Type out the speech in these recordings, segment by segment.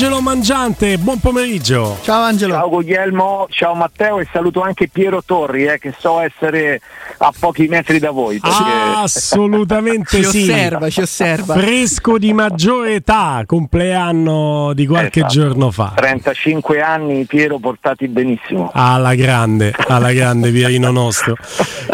Angelo Mangiante, buon pomeriggio. Ciao Angelo. Ciao Guglielmo, ciao Matteo e saluto anche Piero Torri eh, che so essere a pochi metri da voi. Perché... Assolutamente ci sì. Ci osserva, ci osserva. Fresco di maggiore età, compleanno di qualche esatto. giorno fa. 35 anni Piero portati benissimo. Alla grande, alla grande Pierino nostro.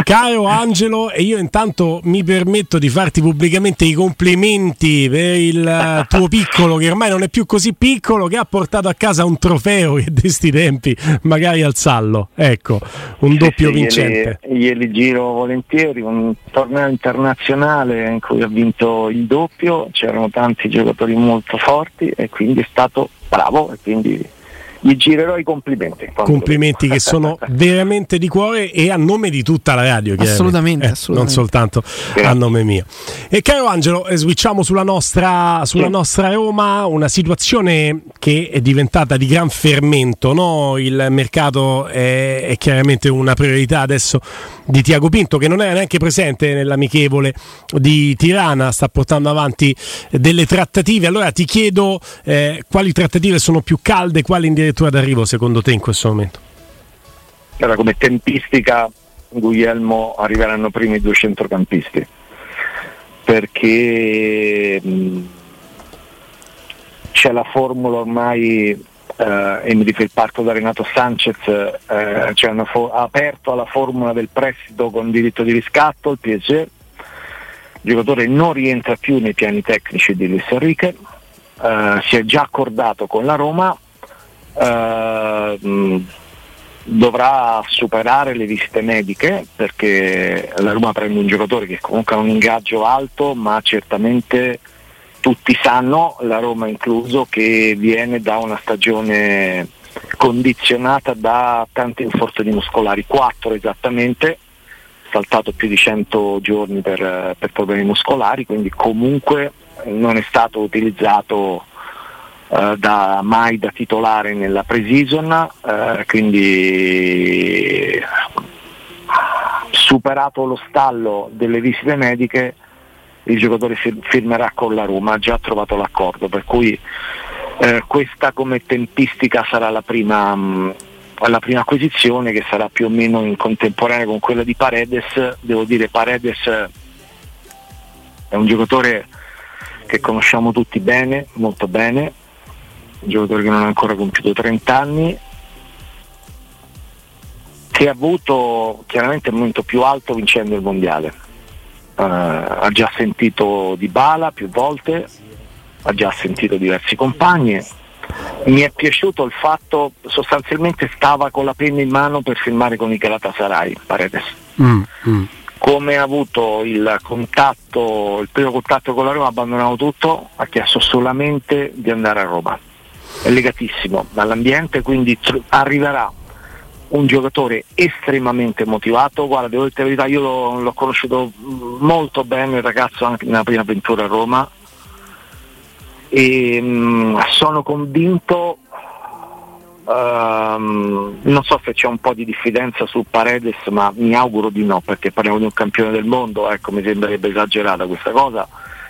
Caro Angelo, e io intanto mi permetto di farti pubblicamente i complimenti per il tuo piccolo che ormai non è più così piccolo che ha portato a casa un trofeo che di sti tempi magari alzallo. Ecco, un doppio sì, vincente. Glieli, glieli giro volentieri, un torneo internazionale in cui ha vinto il doppio, c'erano tanti giocatori molto forti e quindi è stato bravo e quindi gli girerò i complimenti. Complimenti che sono veramente di cuore e a nome di tutta la radio. Assolutamente, eh, assolutamente. Non soltanto a nome mio. E caro Angelo, eh, switchiamo sulla nostra, sulla sì. nostra Roma, una situazione che è diventata di gran fermento. No? Il mercato è, è chiaramente una priorità adesso di Tiago Pinto che non era neanche presente nell'amichevole di Tirana, sta portando avanti delle trattative. Allora ti chiedo eh, quali trattative sono più calde, quali addirittura d'arrivo secondo te in questo momento? Allora, come tempistica Guglielmo arriveranno primi due centrocampisti perché mh, c'è la formula ormai eh, e mi riferisco parto da Renato Sanchez eh, cioè fo- ha aperto alla formula del prestito con diritto di riscatto il PSG il giocatore non rientra più nei piani tecnici di Luis Enrique eh, si è già accordato con la Roma Uh, dovrà superare le visite mediche perché la Roma prende un giocatore che comunque ha un ingaggio alto ma certamente tutti sanno, la Roma incluso, che viene da una stagione condizionata da tanti infortuni muscolari, 4 esattamente, saltato più di 100 giorni per, per problemi muscolari, quindi comunque non è stato utilizzato Uh, da, mai da titolare nella pre-season, uh, quindi superato lo stallo delle visite mediche il giocatore fir- firmerà con la Roma, ha già trovato l'accordo, per cui uh, questa come tempistica sarà la prima, mh, la prima acquisizione che sarà più o meno in contemporanea con quella di Paredes, devo dire Paredes è un giocatore che conosciamo tutti bene, molto bene, un giocatore che non ha ancora compiuto 30 anni, che ha avuto chiaramente il momento più alto vincendo il mondiale. Uh, ha già sentito Di Bala più volte, ha già sentito diversi compagni. Mi è piaciuto il fatto, sostanzialmente stava con la penna in mano per firmare con i Galatasaray, Paredes. Mm, mm. Come ha avuto il contatto, il primo contatto con la Roma, ha abbandonato tutto, ha chiesto solamente di andare a Roma legatissimo all'ambiente, quindi tr- arriverà un giocatore estremamente motivato. Guarda, devo dire la verità, io l'ho, l'ho, conosciuto molto bene il ragazzo anche nella prima avventura a Roma e mh, sono convinto, um, non so se c'è un po' di diffidenza su Paredes, ma mi auguro di no, perché parliamo di un campione del mondo, ecco, mi sembrerebbe esagerata questa cosa.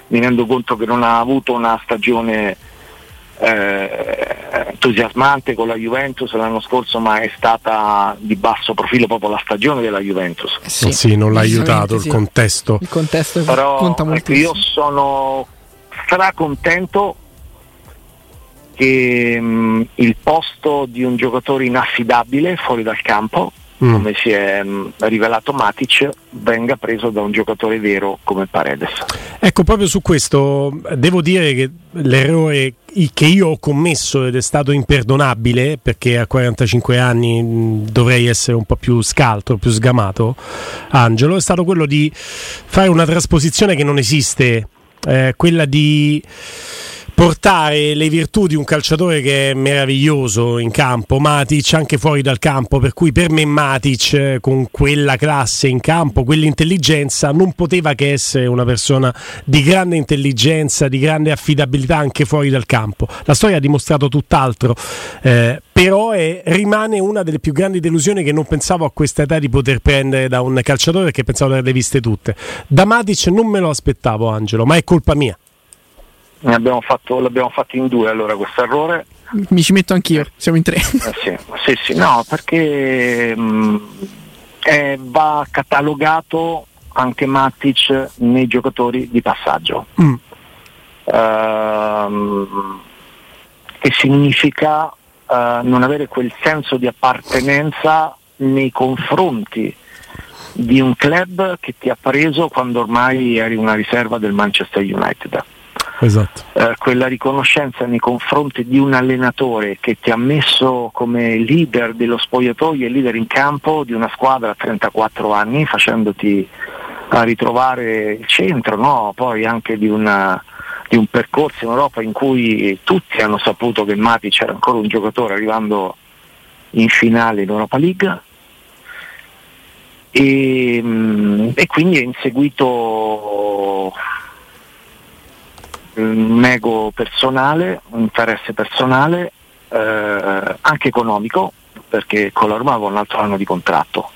Mi rendo conto che non ha avuto una stagione eh, entusiasmante con la Juventus l'anno scorso ma è stata di basso profilo proprio la stagione della Juventus. Eh sì, sì, non l'ha aiutato sì. il contesto. Il contesto però conta ecco, io sono stracontento che mh, il posto di un giocatore inaffidabile fuori dal campo mm. come si è mh, rivelato Matic venga preso da un giocatore vero come Paredes. Ecco proprio su questo devo dire che l'errore che io ho commesso ed è stato imperdonabile perché a 45 anni dovrei essere un po' più scaltro, più sgamato, Angelo, è stato quello di fare una trasposizione che non esiste, eh, quella di portare le virtù di un calciatore che è meraviglioso in campo, Matic anche fuori dal campo, per cui per me Matic con quella classe in campo, quell'intelligenza non poteva che essere una persona di grande intelligenza, di grande affidabilità anche fuori dal campo. La storia ha dimostrato tutt'altro, eh, però è, rimane una delle più grandi delusioni che non pensavo a questa età di poter prendere da un calciatore perché pensavo di averle viste tutte. Da Matic non me lo aspettavo Angelo, ma è colpa mia. Abbiamo fatto, l'abbiamo fatto in due allora questo errore. Mi ci metto anch'io, siamo in tre. Eh sì, sì, sì, no, perché mh, mm, eh, va catalogato anche Matic nei giocatori di passaggio. Mm. Uh, che significa uh, non avere quel senso di appartenenza nei confronti di un club che ti ha preso quando ormai eri una riserva del Manchester United. Esatto. Eh, quella riconoscenza nei confronti di un allenatore che ti ha messo come leader dello spogliatoio e leader in campo di una squadra a 34 anni, facendoti a ritrovare il centro, no? poi anche di, una, di, un percorso in Europa in cui tutti hanno saputo che Matic era ancora un giocatore arrivando in finale in Europa League e, mm, e quindi è inseguito un ego personale, un interesse personale, eh, anche economico, perché con la Roma aveva un altro anno di contratto.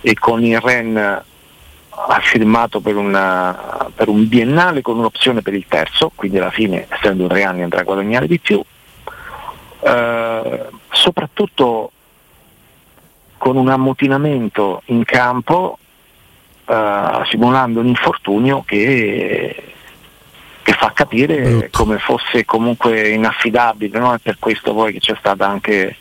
E con il Ren ha firmato per, una, per, un biennale con un'opzione per il terzo, quindi alla fine essendo tre anni andrà a guadagnare di più, eh, soprattutto con un ammutinamento in campo eh, simulando un infortunio che che fa capire Brutto. come fosse comunque inaffidabile, no? è per questo poi che c'è, anche,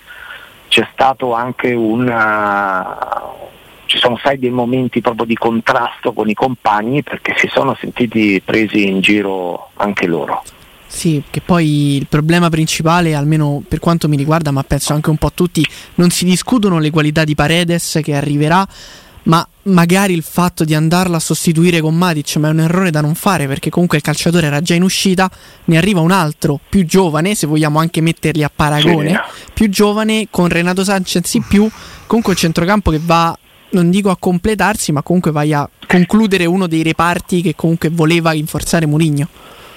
c'è stato anche un... Uh, ci sono stati dei momenti proprio di contrasto con i compagni perché si sono sentiti presi in giro anche loro. Sì, che poi il problema principale, almeno per quanto mi riguarda, ma penso anche un po' a tutti, non si discutono le qualità di Paredes che arriverà, ma magari il fatto di andarla a sostituire con Matic ma è un errore da non fare perché comunque il calciatore era già in uscita ne arriva un altro più giovane se vogliamo anche metterli a paragone sì. più giovane con Renato Sanchez in più comunque il centrocampo che va non dico a completarsi ma comunque vai a concludere uno dei reparti che comunque voleva rinforzare Mourinho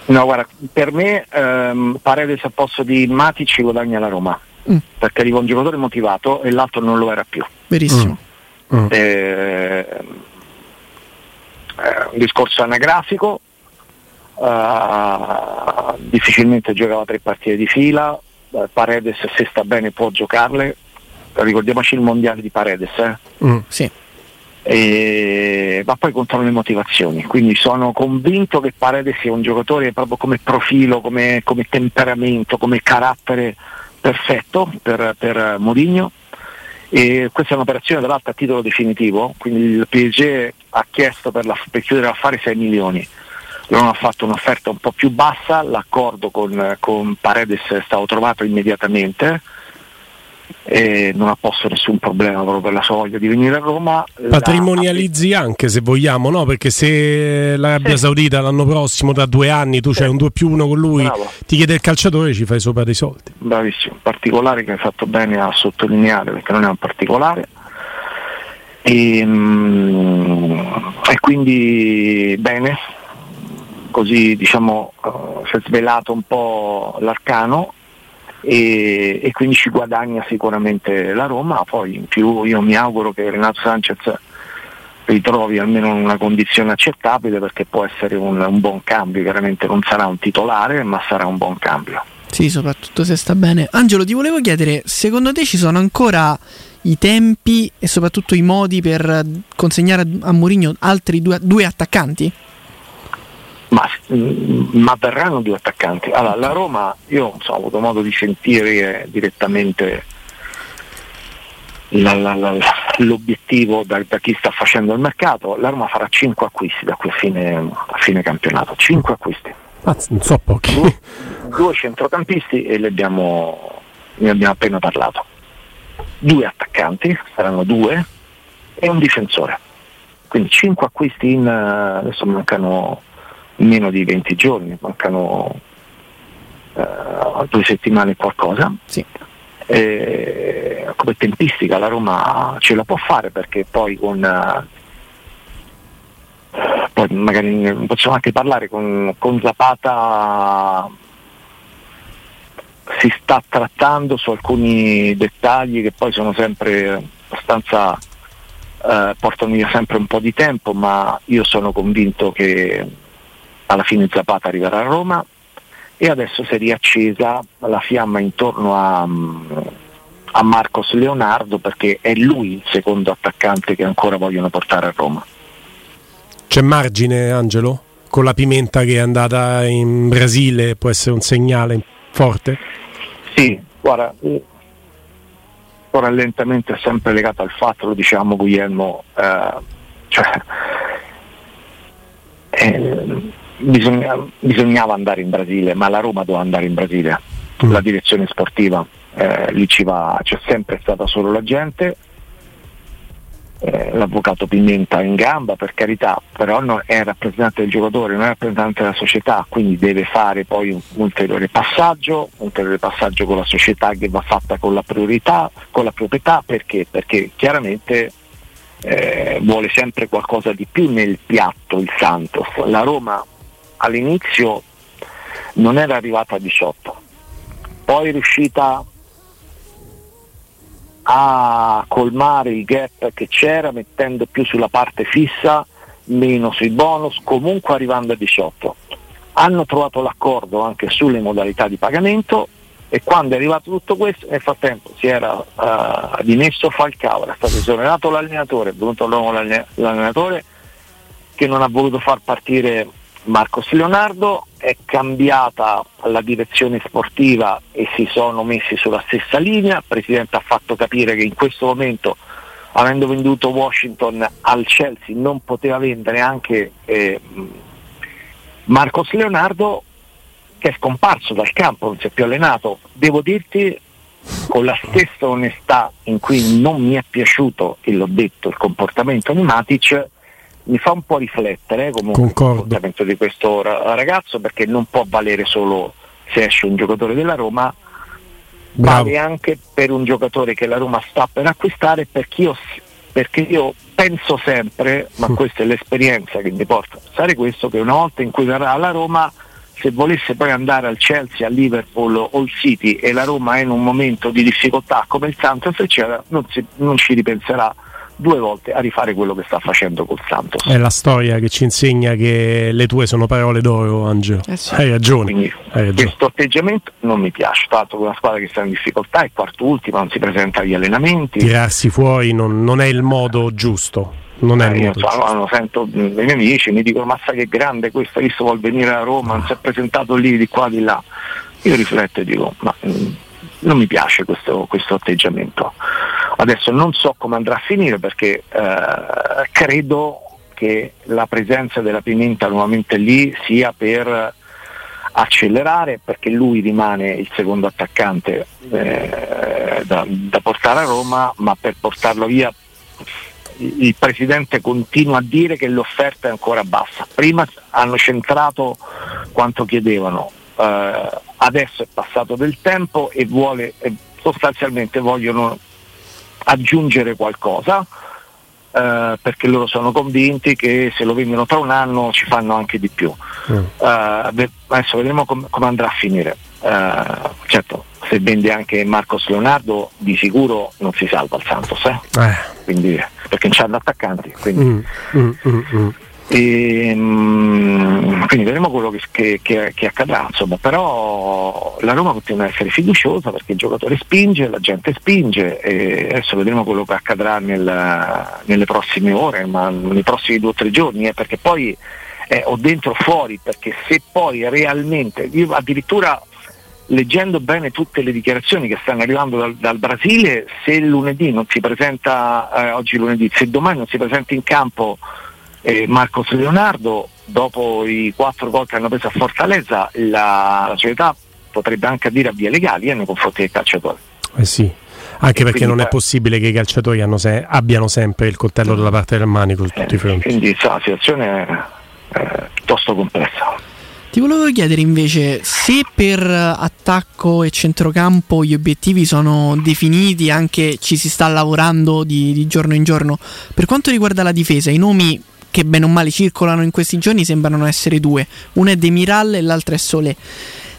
no guarda per me ehm, Paredes al posto di Matic guadagna la Roma mm. perché arriva un giocatore motivato e l'altro non lo era più verissimo mm Mm. Eh, un discorso anagrafico, uh, difficilmente giocava tre partite di fila, uh, Paredes se sta bene può giocarle, ricordiamoci il mondiale di Paredes. Eh? Mm, sì. E, ma poi contano le motivazioni, quindi sono convinto che Paredes sia un giocatore proprio come profilo, come, come temperamento, come carattere perfetto per, per Mourinho e questa è un'operazione tra l'altro a titolo definitivo, quindi il PSG ha chiesto per, la, per chiudere l'affare 6 milioni, non ha fatto un'offerta un po' più bassa, l'accordo con, con Paredes è stato trovato immediatamente e non ha posto nessun problema proprio per la sua voglia di venire a Roma. Patrimonializzi la... anche se vogliamo, no? Perché se l'Arabia sì. Saudita l'anno prossimo, tra due anni, tu sì. c'hai un 2 più 1 con lui, Bravo. ti chiede il calciatore ci fai sopra dei soldi. Bravissimo, particolare che hai fatto bene a sottolineare perché non è un particolare. E, mm, e quindi bene, così diciamo uh, si è svelato un po' l'arcano e, e, quindi ci guadagna sicuramente la Roma, poi in più io mi auguro che Renato Sanchez ritrovi almeno una condizione accettabile perché può essere un, un buon cambio, chiaramente non sarà un titolare ma sarà un buon cambio. Sì, soprattutto se sta bene. Angelo, ti volevo chiedere, secondo te ci sono ancora i tempi e soprattutto i modi per consegnare a Mourinho altri due, due attaccanti? Ma, mm, ma, verranno due attaccanti. Allora, la Roma, io so, ho avuto modo di sentire direttamente la, la, la, l'obiettivo da, da, chi sta facendo il mercato, la Roma farà 5 acquisti da qui a fine, a fine campionato, 5 acquisti. Mazz, non so pochi. Due, due centrocampisti e abbiamo, ne abbiamo appena parlato. Due attaccanti, saranno due, e un difensore. Quindi 5 acquisti in, adesso mancano meno di 20 giorni, mancano uh, due settimane e qualcosa. Sì. E, come tempistica la Roma ce la può fare perché poi con uh, poi magari possiamo anche parlare con, con Zapata si sta trattando su alcuni dettagli che poi sono sempre abbastanza eh, portano via sempre un po' di tempo ma io sono convinto che alla fine Zapata arriverà a Roma e adesso si è riaccesa la fiamma intorno a, a Marcos Leonardo perché è lui il secondo attaccante che ancora vogliono portare a Roma. C'è margine, Angelo? Con la Pimenta che è andata in Brasile può essere un segnale forte? Sì, guarda, il rallentamento è sempre legato al fatto, lo diciamo Guglielmo, eh, cioè, eh, bisogna, bisognava andare in Brasile, ma la Roma doveva andare in Brasile, mm. la direzione sportiva, eh, lì ci va, c'è sempre stata solo la gente, eh, l'avvocato Pimenta in gamba per carità, però non è rappresentante del giocatore, non è rappresentante della società, quindi deve fare poi un, un ulteriore passaggio, un ulteriore passaggio con la società che va fatta con la priorità, con la proprietà, perché? Perché chiaramente eh, vuole sempre qualcosa di più nel piatto il Santos. La Roma all'inizio non era arrivata a 18, poi è riuscita a colmare il gap che c'era mettendo più sulla parte fissa, meno sui bonus, comunque arrivando a 18. Hanno trovato l'accordo anche sulle modalità di pagamento e quando è arrivato tutto questo nel frattempo si era uh, dimesso Falcao, era stato esonerato l'allenatore, è venuto l'allenatore che non ha voluto far partire Marcos Leonardo, è cambiata la direzione sportiva e si sono messi sulla stessa linea, il Presidente ha fatto capire che in questo momento avendo venduto Washington al Chelsea non poteva vendere anche eh, Marcos Leonardo che è scomparso dal campo, non si è più allenato. Devo dirti con la stessa onestà in cui non mi è piaciuto, e l'ho detto, il comportamento di Matic, mi fa un po' riflettere comunque il comportamento di questo ragazzo perché non può valere solo se esce un giocatore della Roma, Bravo. vale anche per un giocatore che la Roma sta per acquistare perché io, perché io penso sempre, ma questa è l'esperienza che mi porta a pensare questo, che una volta in cui verrà alla Roma se volesse poi andare al Chelsea, al Liverpool o al City e la Roma è in un momento di difficoltà come il Santos eccetera, non, si, non ci ripenserà due volte a rifare quello che sta facendo col Santos. È la storia che ci insegna che le tue sono parole d'oro, Angelo. Eh sì. Hai ragione. Quindi, Hai ragione. Questo atteggiamento non mi piace, tanto con una squadra che sta in difficoltà, è quarto ultima, non si presenta agli allenamenti. Tirarsi fuori non, non è il modo giusto. Non è eh, io so, sento i miei amici, mi dicono ma sai che grande questo, visto vuol venire a Roma, non si è presentato lì, di qua, di là. Io rifletto e dico, ma mh, mm, non mi piace questo, questo atteggiamento. Adesso non so come andrà a finire perché eh, credo che la presenza della Pimenta nuovamente lì sia per accelerare perché lui rimane il secondo attaccante eh, da, da, portare a Roma, ma per portarlo via il Presidente continua a dire che l'offerta è ancora bassa. Prima hanno centrato quanto chiedevano, eh, adesso è passato del tempo e, vuole, sostanzialmente vogliono aggiungere qualcosa eh, perché loro sono convinti che se lo vendono tra un anno ci fanno anche di più. Mm. Eh, adesso vedremo com- come andrà a finire. Eh, certo, se vende anche Marcos Leonardo di sicuro non si salva il Santos, eh? eh. Quindi, perché non c'hanno attaccanti. Quindi. Mm, mm, mm, mm. E, um, quindi vedremo quello che, che, che, che, accadrà, insomma, però la Roma continua a essere fiduciosa perché il giocatore spinge, la gente spinge e adesso vedremo quello che accadrà nel, nelle prossime ore, ma nei prossimi due o tre giorni, eh, perché poi eh, o dentro o fuori, perché se poi realmente, io addirittura leggendo bene tutte le dichiarazioni che stanno arrivando dal, dal Brasile, se lunedì non si presenta, eh, oggi lunedì, se domani non si presenta in campo eh, Marcos Leonardo, dopo i quattro gol che hanno preso a Fortaleza, la, la società potrebbe anche dire a via legali eh, nei confronti del calciatore. Eh sì. Anche e perché non è possibile che i calciatori se- abbiano sempre il coltello dalla parte del manico su tutti i fronti. Quindi so, la situazione è, è piuttosto complessa. Ti volevo chiedere invece se per attacco e centrocampo gli obiettivi sono definiti, anche ci si sta lavorando di, di giorno in giorno. Per quanto riguarda la difesa, i nomi che bene o male circolano in questi giorni sembrano essere due, una è Demiral e l'altra è Sole.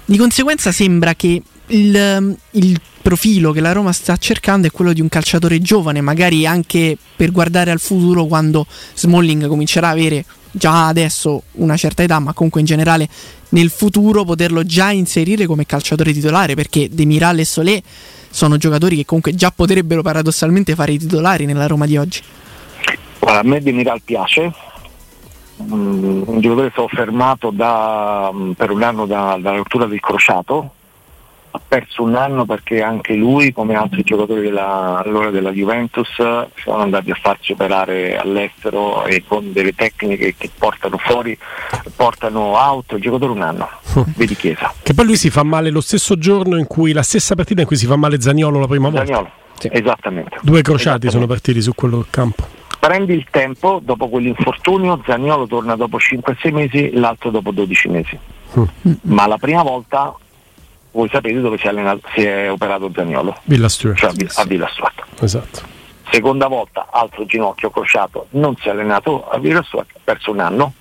Di conseguenza sembra che il, il profilo che la Roma sta cercando è quello di un calciatore giovane, magari anche per guardare al futuro quando Smalling comincerà a avere già adesso una certa età, ma comunque in generale nel futuro poterlo già inserire come calciatore titolare, perché Demiral e Solé sono giocatori che comunque già potrebbero paradossalmente fare i titolari nella Roma di oggi. Guarda, a me Demiral piace, mm, un giocatore soffermato da, mm, per un anno da, dalla rottura del crociato, ha perso un anno perché anche lui, come altri giocatori della, allora della Juventus, sono andati a farsi operare all'estero e con delle tecniche che portano fuori, portano out il giocatore un anno. Vedi Chiesa. Che poi lui si fa male lo stesso giorno in cui la stessa partita in cui si fa male Zaniolo la prima volta. Zaniolo, sì. esattamente. Due crociati sono partiti su quello campo. Prendi il tempo, dopo quell'infortunio, Zaniolo torna dopo 5-6 mesi, l'altro dopo 12 mesi. Mm. Ma la prima volta voi sapete dove si è, allenato, si è operato Zagnolo? Villa Stuart. Cioè a Villa Stuart. Esatto. Seconda volta, altro ginocchio crociato, non si è allenato a Villa Stuart, ha perso un anno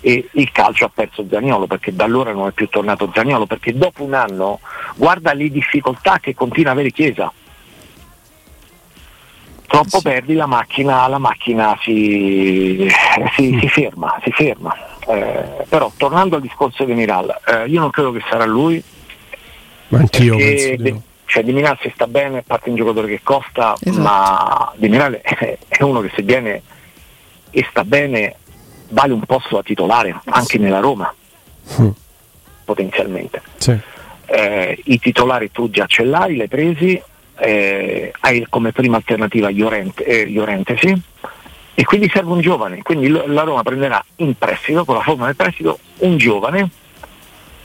e il calcio ha perso Zagnolo perché da allora non è più tornato Zagnolo perché dopo un anno guarda le difficoltà che continua a avere Chiesa troppo sì. perdi la macchina, la macchina si, si, mm. si ferma, si ferma. Eh, però tornando al discorso di Miral, eh, io non credo che sarà lui, ma anch'io penso di no. Cioè Di Miral se sta bene, a parte un giocatore che costa, esatto. ma Di Miral è, è uno che se viene e sta bene vale un posto da titolare anche nella Roma mm. potenzialmente sì. eh, i titolari tu già ce l'hai, l'hai presi eh, hai come prima alternativa Llorente, eh, sì, e quindi serve un giovane quindi la Roma prenderà in prestito con la forma del prestito un giovane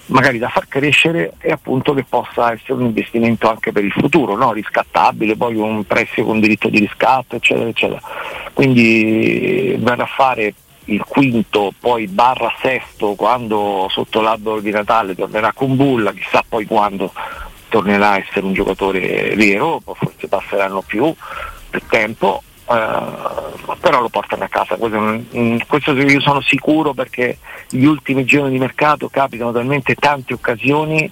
magari da far crescere e appunto che possa essere un investimento anche per il futuro, no? riscattabile, poi un prestito con diritto di riscatto, eccetera, eccetera. Quindi verrà a fare il quinto, poi barra sesto quando sotto l'albero di Natale tornerà con Bulla, chissà poi quando tornerà a essere un giocatore vero, forse passeranno più, più tempo, Uh, però lo portano a casa, questo, mm, questo, io sono sicuro perché gli ultimi giorni di mercato capitano talmente tante occasioni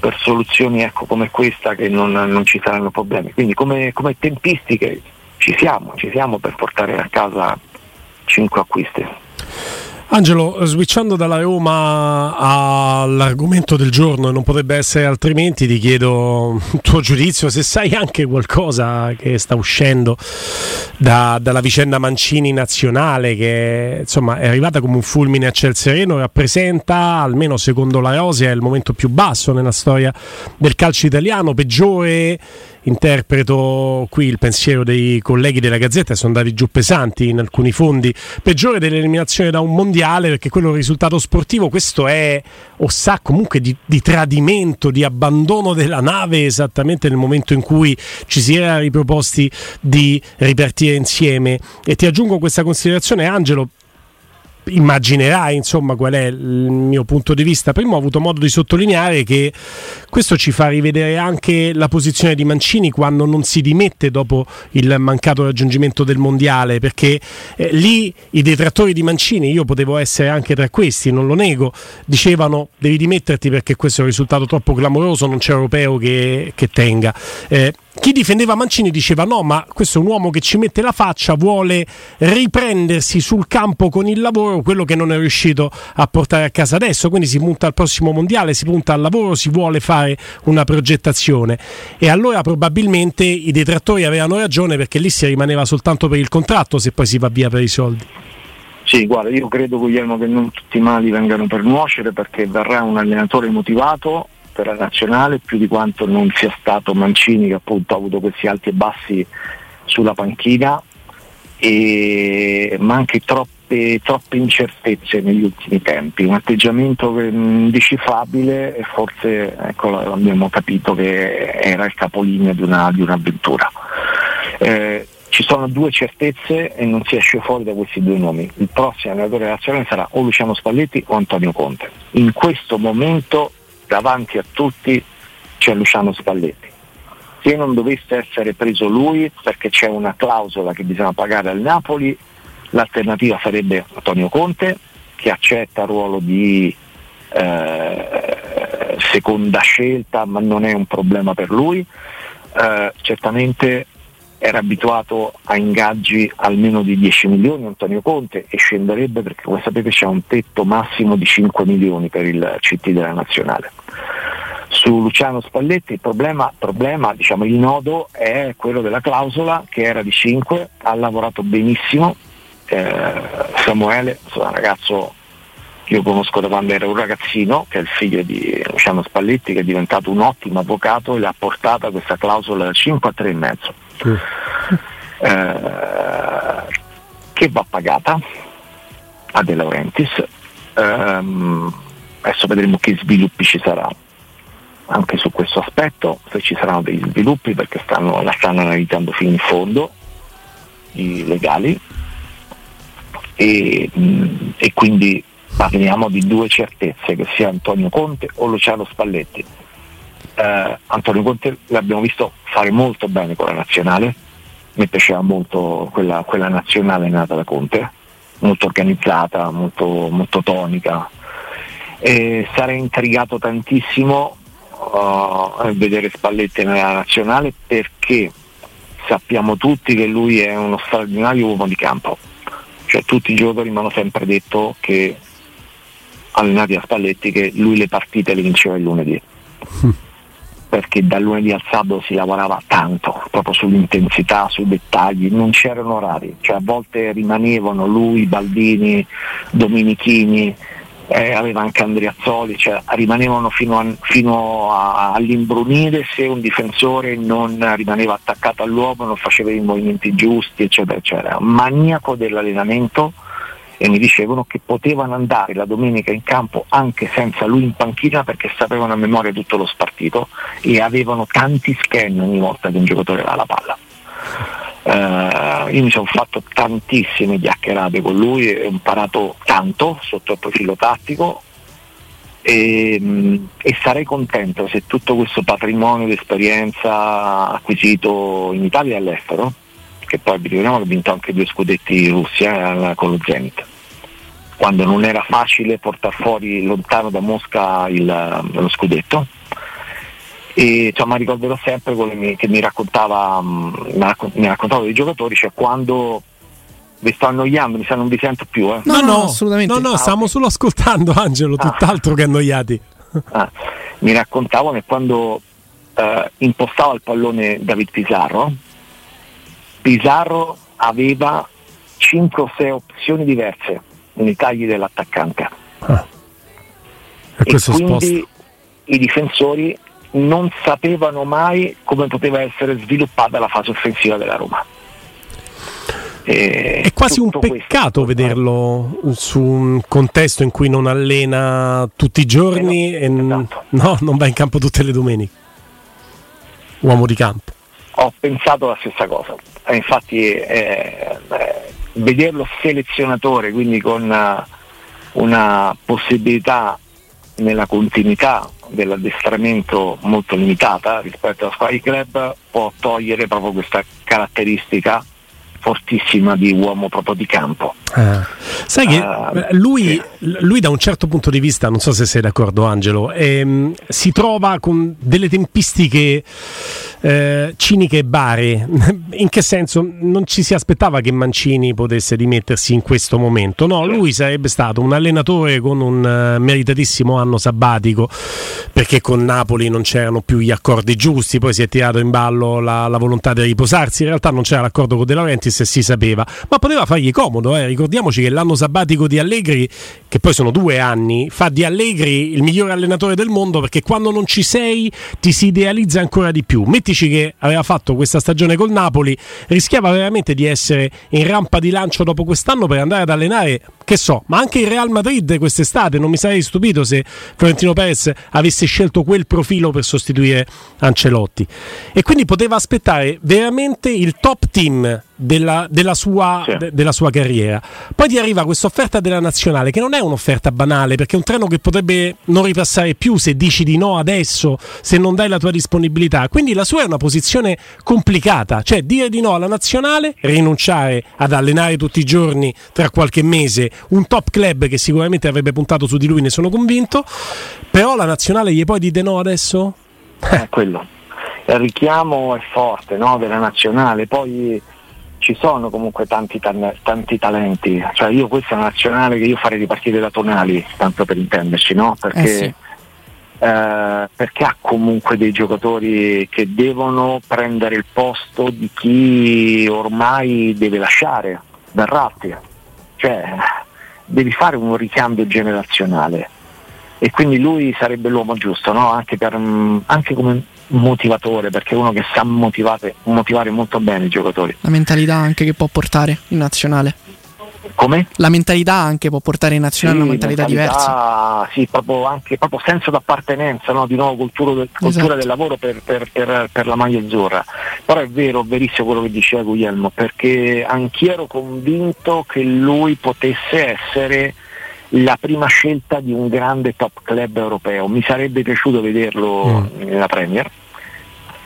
per soluzioni ecco, come questa che non, non, ci saranno problemi. Quindi come, come tempistiche ci siamo, ci siamo per portare a casa 5 acquisti. Angelo, switchando dalla Roma all'argomento del giorno, e non potrebbe essere altrimenti, ti chiedo il tuo giudizio, se sai anche qualcosa che sta uscendo da, dalla vicenda Mancini nazionale, che insomma è arrivata come un fulmine a ciel sereno, rappresenta, almeno secondo la Rosia, il momento più basso nella storia del calcio italiano, peggiore interpreto qui il pensiero dei colleghi della Gazzetta, sono andati giù pesanti in alcuni fondi, peggiore dell'eliminazione da un mondiale perché quello è un risultato sportivo, questo è o sa comunque di, di, tradimento, di abbandono della nave esattamente nel momento in cui ci si era riproposti di ripartire insieme. E ti aggiungo questa considerazione, Angelo, immaginerai insomma qual è il mio punto di vista. Prima ho avuto modo di sottolineare che questo ci fa rivedere anche la posizione di Mancini quando non si dimette dopo il mancato raggiungimento del mondiale, perché eh, lì i detrattori di Mancini, io potevo essere anche tra questi, non lo nego, dicevano devi dimetterti perché questo è un risultato troppo clamoroso, non c'è europeo che, che tenga. Eh, chi difendeva Mancini diceva no, ma questo è un uomo che ci mette la faccia, vuole riprendersi sul campo con il lavoro quello che non è riuscito a portare a casa adesso, quindi si punta al prossimo mondiale, si punta al lavoro, si vuole fare una progettazione. E allora probabilmente i detrattori avevano ragione perché lì si rimaneva soltanto per il contratto se poi si va via per i soldi. Sì, guarda, io credo Guglielmo che non tutti i mali vengano per nuocere perché verrà un allenatore motivato per la nazionale più di quanto non sia stato Mancini che appunto ha avuto questi alti e bassi sulla panchina e, ma anche troppe, troppe, incertezze negli ultimi tempi, un atteggiamento indecifrabile e forse ecco, abbiamo capito che era il capolinea di, una, di un'avventura. Eh, ci sono due certezze e non si esce fuori da questi due nomi. Il prossimo allenatore nazionale sarà o Luciano Spalletti o Antonio Conte. In questo momento davanti a tutti c'è Luciano Spalletti. Se non dovesse essere preso lui, perché c'è una clausola che bisogna pagare al Napoli, l'alternativa sarebbe Antonio Conte, che accetta il ruolo di eh, seconda scelta, ma non è un problema per lui. Eh, certamente era abituato a ingaggi almeno di 10 milioni Antonio Conte e scenderebbe perché come sapete c'è un tetto massimo di 5 milioni per il CT della nazionale. Su Luciano Spalletti il problema, problema diciamo, il nodo è quello della clausola che era di 5, ha lavorato benissimo, eh, Samuele, un ragazzo io conosco da quando era un ragazzino, che è il figlio di Luciano Spalletti, che è diventato un ottimo avvocato e le ha portata questa clausola da 5 a 3,5. Sì. Eh, che va pagata a De Laurentiis. Eh, adesso vedremo che sviluppi ci saranno anche su questo aspetto, se ci saranno degli sviluppi perché stanno, la stanno analizzando fino in fondo i legali e, e quindi parliamo di due certezze che sia Antonio Conte o Luciano Spalletti. Eh, Antonio Conte l'abbiamo visto fare molto bene con la nazionale, mi piaceva molto quella, quella nazionale nata da Conte, molto organizzata, molto, molto tonica. E sarei intrigato tantissimo uh, vedere Spalletti nella nazionale perché sappiamo tutti che lui è uno straordinario uomo di campo. Cioè, tutti i giocatori mi hanno sempre detto che allenati a Spalletti che lui le partite le vinceva il lunedì. Mm. Perché dal lunedì al sabato si lavorava tanto, proprio sull'intensità, sui dettagli, non c'erano orari, cioè a volte rimanevano lui, Baldini, Dominichini, eh, aveva anche Andriazzoli, cioè rimanevano fino, a, fino a, all'imbrunire se un difensore non rimaneva attaccato all'uomo, non faceva i movimenti giusti, eccetera, eccetera. Maniaco dell'allenamento e mi dicevano che potevano andare la domenica in campo anche senza lui in panchina perché sapevano a memoria tutto lo spartito e avevano tanti scan ogni volta che un giocatore aveva la palla. Uh, io mi sono fatto tantissime chiacchierate con lui e ho imparato tanto sotto il profilo tattico e, mm, e, sarei contento se tutto questo patrimonio di esperienza acquisito in Italia e all'estero, che poi ricordiamo che ha vinto anche due scudetti in Russia eh, con lo Zenit, quando non era facile portare fuori lontano da Mosca il, lo scudetto e cioè, mi ricorderò sempre quello che mi raccontava, mm, mi raccontava dei giocatori, cioè quando vi sto annoiando, mi sa non vi sento più. Eh. No, no, no, assolutamente. No, no, ah, stiamo solo ascoltando Angelo, ah. tutt'altro che annoiati. Ah, mi raccontavano che quando eh, impostava il pallone David Pizarro, Pizarro aveva 5 o 6 opzioni diverse nei tagli dell'attaccante. Ah. E, e quindi sposta. i difensori non sapevano mai come poteva essere sviluppata la fase offensiva della Roma. E è quasi un peccato questo, vederlo su un contesto in cui non allena tutti i giorni eh no, e esatto. no, non va in campo tutte le domeniche. Uomo di campo. Ho pensato la stessa cosa. Infatti eh, eh, vederlo selezionatore, quindi con uh, una possibilità nella continuità dell'addestramento molto limitata rispetto squadra di club può togliere proprio questa caratteristica fortissima di uomo proprio di campo. Ah. Sai che uh, lui, sì. lui, da un certo punto di vista, non so se sei d'accordo Angelo, ehm, si trova con delle tempistiche eh, ciniche e bare. In che senso? Non ci si aspettava che Mancini potesse dimettersi in questo momento. No, lui sarebbe stato un allenatore con un uh, meritatissimo anno sabbatico perché con Napoli non c'erano più gli accordi giusti, poi si è tirato in ballo la, la volontà di riposarsi. In realtà non c'era l'accordo con De Laurentiis e si sapeva, ma poteva fargli comodo. Eh. Ricordiamoci che l'anno sabbatico di Allegri, che poi sono due anni, fa di Allegri il migliore allenatore del mondo perché quando non ci sei ti si idealizza ancora di più. Metti Mitici che aveva fatto questa stagione col Napoli rischiava veramente di essere in rampa di lancio dopo quest'anno per andare ad allenare, che so, ma anche il Real Madrid quest'estate, non mi sarei stupito se Florentino Perez avesse scelto quel profilo per sostituire Ancelotti. E quindi poteva aspettare veramente il top team della, della, sua, sì. de, della, sua, carriera. Poi ti arriva questa offerta della nazionale, che non è un'offerta banale, perché è un treno che potrebbe non ripassare più se dici di no adesso, se non dai la tua disponibilità. Quindi la sua è una posizione complicata, cioè dire di no alla nazionale, rinunciare ad allenare tutti i giorni tra qualche mese un top club che sicuramente avrebbe puntato su di lui, ne sono convinto. Però la nazionale gli puoi dire no adesso? Eh, quello. Il richiamo è forte no, della nazionale, poi ci sono comunque tanti, tanti, talenti, cioè io questa è una nazionale che io farei ripartire da Tonali, tanto per intenderci, no? Perché, eh sì. eh, perché, ha comunque dei giocatori che devono prendere il posto di chi ormai deve lasciare, Verratti, cioè devi fare un ricambio generazionale e quindi lui sarebbe l'uomo giusto, no? anche, per, anche come motivatore, perché è uno che sa motivare, motivare molto bene i giocatori. La mentalità anche che può portare in nazionale. Come? La mentalità anche può portare in nazionale sì, una mentalità, mentalità diversa. Sì, proprio, anche, proprio senso d'appartenenza, no? di nuovo cultura, del, cultura esatto. del lavoro per, per, per, per, la maglia azzurra. Però è vero, verissimo quello che diceva Guglielmo, perché anch'io ero convinto che lui potesse essere la prima scelta di un grande top club europeo. Mi sarebbe piaciuto vederlo mm. nella Premier.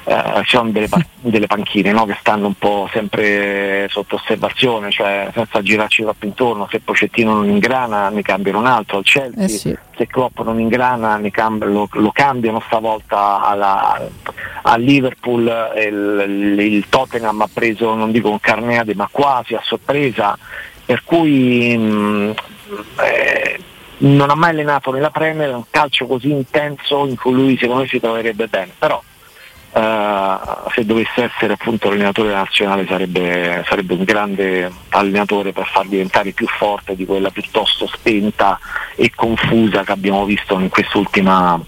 Uh, ci sono delle, delle panchine no? che stanno un po' sempre sotto osservazione, cioè senza girarci troppo intorno, se Pocettino non ingrana ne cambiano un altro, al Chelsea, eh sì. se Klopp non ingrana cambi- lo, lo, cambiano stavolta alla, a Liverpool, il, il, Tottenham ha preso non dico un carneade ma quasi a sorpresa, per cui mh, eh, non ha mai allenato nella Premier, un calcio così intenso in cui lui secondo me si troverebbe bene, però eh, se dovesse essere appunto allenatore nazionale sarebbe, sarebbe, un grande allenatore per far diventare più forte di quella piuttosto spenta e confusa che abbiamo visto in, quest'ultima,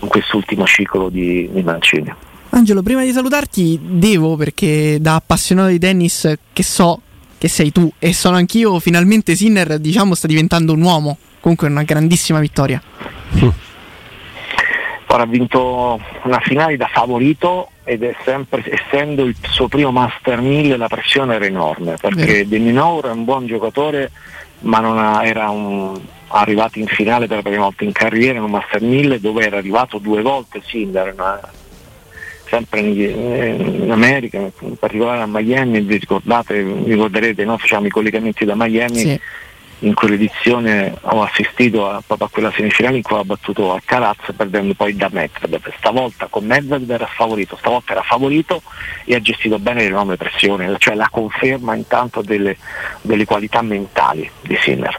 in quest'ultimo ciclo di, di Mancini. Angelo, prima di salutarti devo, perché da appassionato di tennis che so che sei tu e sono anch'io, finalmente Sinner diciamo sta diventando un uomo, comunque è una grandissima vittoria. Ora ha vinto una finale da favorito ed è sempre, essendo il suo primo Master 1000 la pressione era enorme perché De Minaur è un buon giocatore ma non ha, era un, arrivato in finale per la prima volta in carriera in un Master 1000 dove era arrivato due volte Sinner, sempre in, in, America, in particolare a Miami, vi ricordate, vi ricorderete, no? facciamo i collegamenti da Miami, sì. In quell'edizione ho assistito a, proprio a quella semifinale in cui ha battuto Alcaraz perdendo poi da Medvedev, stavolta con Medvedev era favorito, stavolta era favorito e ha gestito bene l'enorme pressione, cioè la conferma intanto delle, delle qualità mentali di Sinner.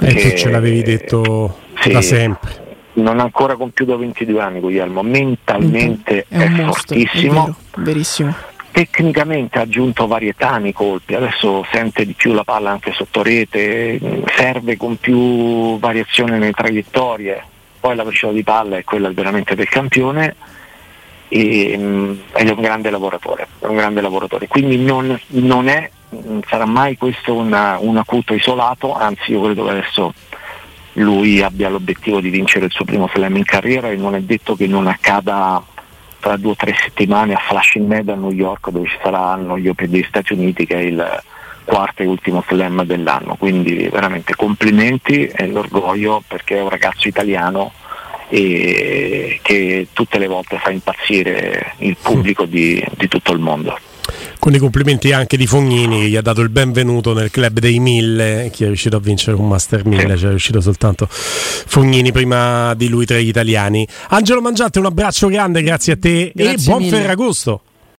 Eh, che ce l'avevi detto sì, da sempre non ha ancora compiuto 22 anni Guglielmo, mentalmente è, è fortissimo, è vero, verissimo. Tecnicamente ha aggiunto varietà nei colpi, adesso sente di più la palla anche sotto rete, serve con più variazione nelle traiettorie, poi la velocità di palla è quella veramente del campione e, ed è un grande lavoratore, un grande lavoratore. quindi non, non è, sarà mai questo una, un acuto isolato, anzi io credo che adesso lui abbia l'obiettivo di vincere il suo primo slam in carriera e non è detto che non accada tra due o tre settimane a Flushing Meadow a New York dove ci saranno gli Open degli Stati Uniti che è il quarto e ultimo slam dell'anno. Quindi veramente complimenti e l'orgoglio perché è un ragazzo italiano e che tutte le volte fa impazzire il pubblico di, di tutto il mondo con i complimenti anche di Fognini che gli ha dato il benvenuto nel club dei mille chi è riuscito a vincere un Master 1000 c'è riuscito soltanto Fognini prima di lui tra gli italiani. Angelo Mangiante un abbraccio grande grazie a te grazie e buon mille. Ferragosto